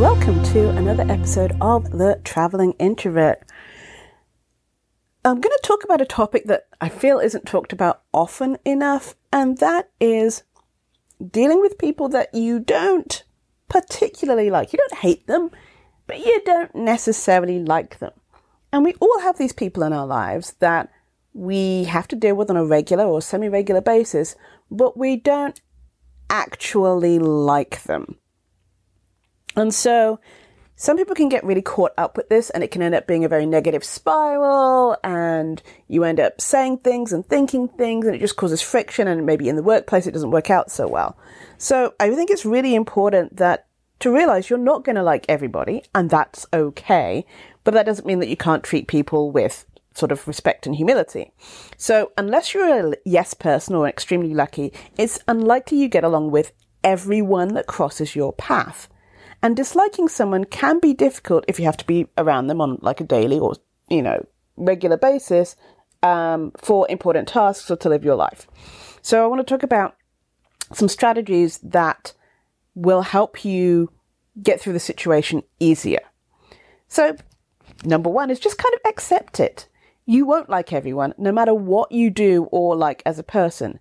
welcome to another episode of The Traveling Introvert. I'm going to talk about a topic that I feel isn't talked about often enough, and that is dealing with people that you don't particularly like. You don't hate them, but you don't necessarily like them. And we all have these people in our lives that we have to deal with on a regular or semi regular basis, but we don't actually like them. And so some people can get really caught up with this and it can end up being a very negative spiral and you end up saying things and thinking things and it just causes friction and maybe in the workplace it doesn't work out so well. So I think it's really important that to realize you're not going to like everybody and that's okay, but that doesn't mean that you can't treat people with sort of respect and humility. So unless you're a yes person or extremely lucky, it's unlikely you get along with everyone that crosses your path. And disliking someone can be difficult if you have to be around them on like a daily or, you know, regular basis um, for important tasks or to live your life. So I want to talk about some strategies that will help you get through the situation easier. So, number one is just kind of accept it. You won't like everyone, no matter what you do or like as a person.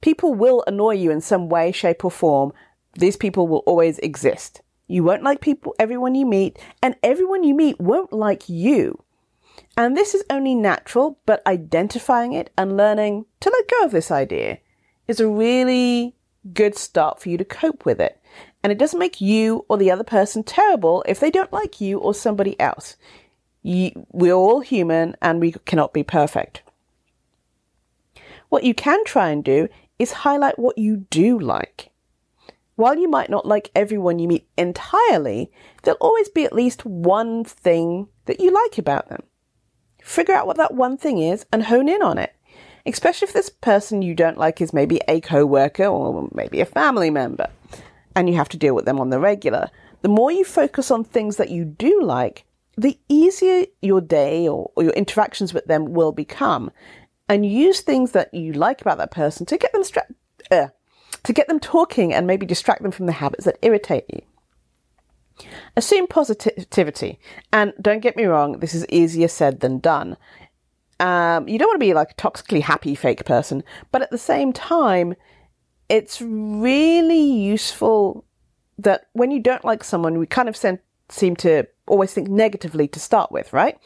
People will annoy you in some way, shape, or form. These people will always exist. You won't like people, everyone you meet, and everyone you meet won't like you. And this is only natural, but identifying it and learning to let go of this idea is a really good start for you to cope with it. And it doesn't make you or the other person terrible if they don't like you or somebody else. We're all human and we cannot be perfect. What you can try and do is highlight what you do like. While you might not like everyone you meet entirely, there'll always be at least one thing that you like about them. Figure out what that one thing is and hone in on it. Especially if this person you don't like is maybe a co-worker or maybe a family member and you have to deal with them on the regular. The more you focus on things that you do like, the easier your day or, or your interactions with them will become. And use things that you like about that person to get them stra- uh, to get them talking and maybe distract them from the habits that irritate you. Assume positivity. And don't get me wrong, this is easier said than done. Um, you don't want to be like a toxically happy fake person, but at the same time, it's really useful that when you don't like someone, we kind of seem to always think negatively to start with, right?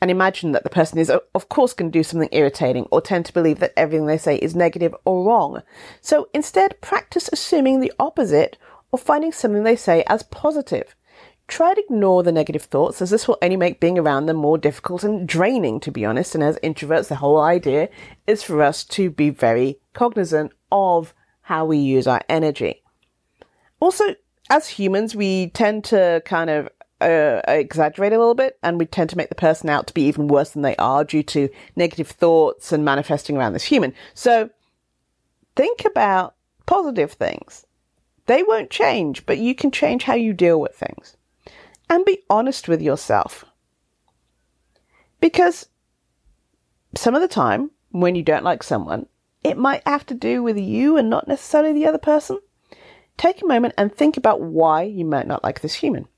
And imagine that the person is, of course, going to do something irritating or tend to believe that everything they say is negative or wrong. So instead, practice assuming the opposite or finding something they say as positive. Try to ignore the negative thoughts, as this will only make being around them more difficult and draining, to be honest. And as introverts, the whole idea is for us to be very cognizant of how we use our energy. Also, as humans, we tend to kind of uh, exaggerate a little bit and we tend to make the person out to be even worse than they are due to negative thoughts and manifesting around this human. So think about positive things. They won't change, but you can change how you deal with things. And be honest with yourself. Because some of the time, when you don't like someone, it might have to do with you and not necessarily the other person. Take a moment and think about why you might not like this human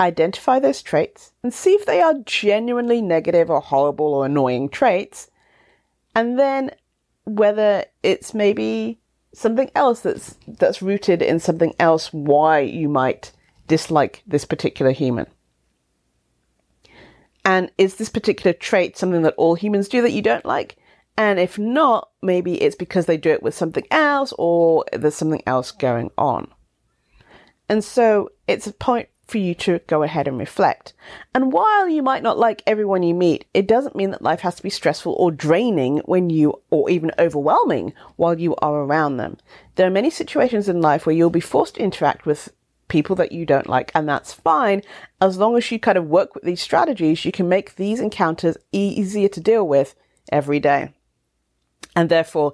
identify those traits and see if they are genuinely negative or horrible or annoying traits, and then whether it's maybe something else that's that's rooted in something else why you might dislike this particular human. And is this particular trait something that all humans do that you don't like? And if not, maybe it's because they do it with something else or there's something else going on. And so it's a point for you to go ahead and reflect. And while you might not like everyone you meet, it doesn't mean that life has to be stressful or draining when you, or even overwhelming while you are around them. There are many situations in life where you'll be forced to interact with people that you don't like, and that's fine. As long as you kind of work with these strategies, you can make these encounters easier to deal with every day. And therefore,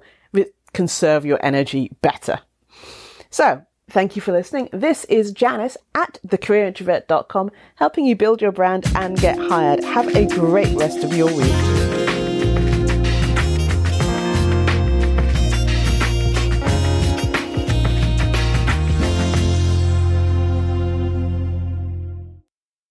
conserve your energy better. So, Thank you for listening. This is Janice at thecareerintrovert.com, helping you build your brand and get hired. Have a great rest of your week.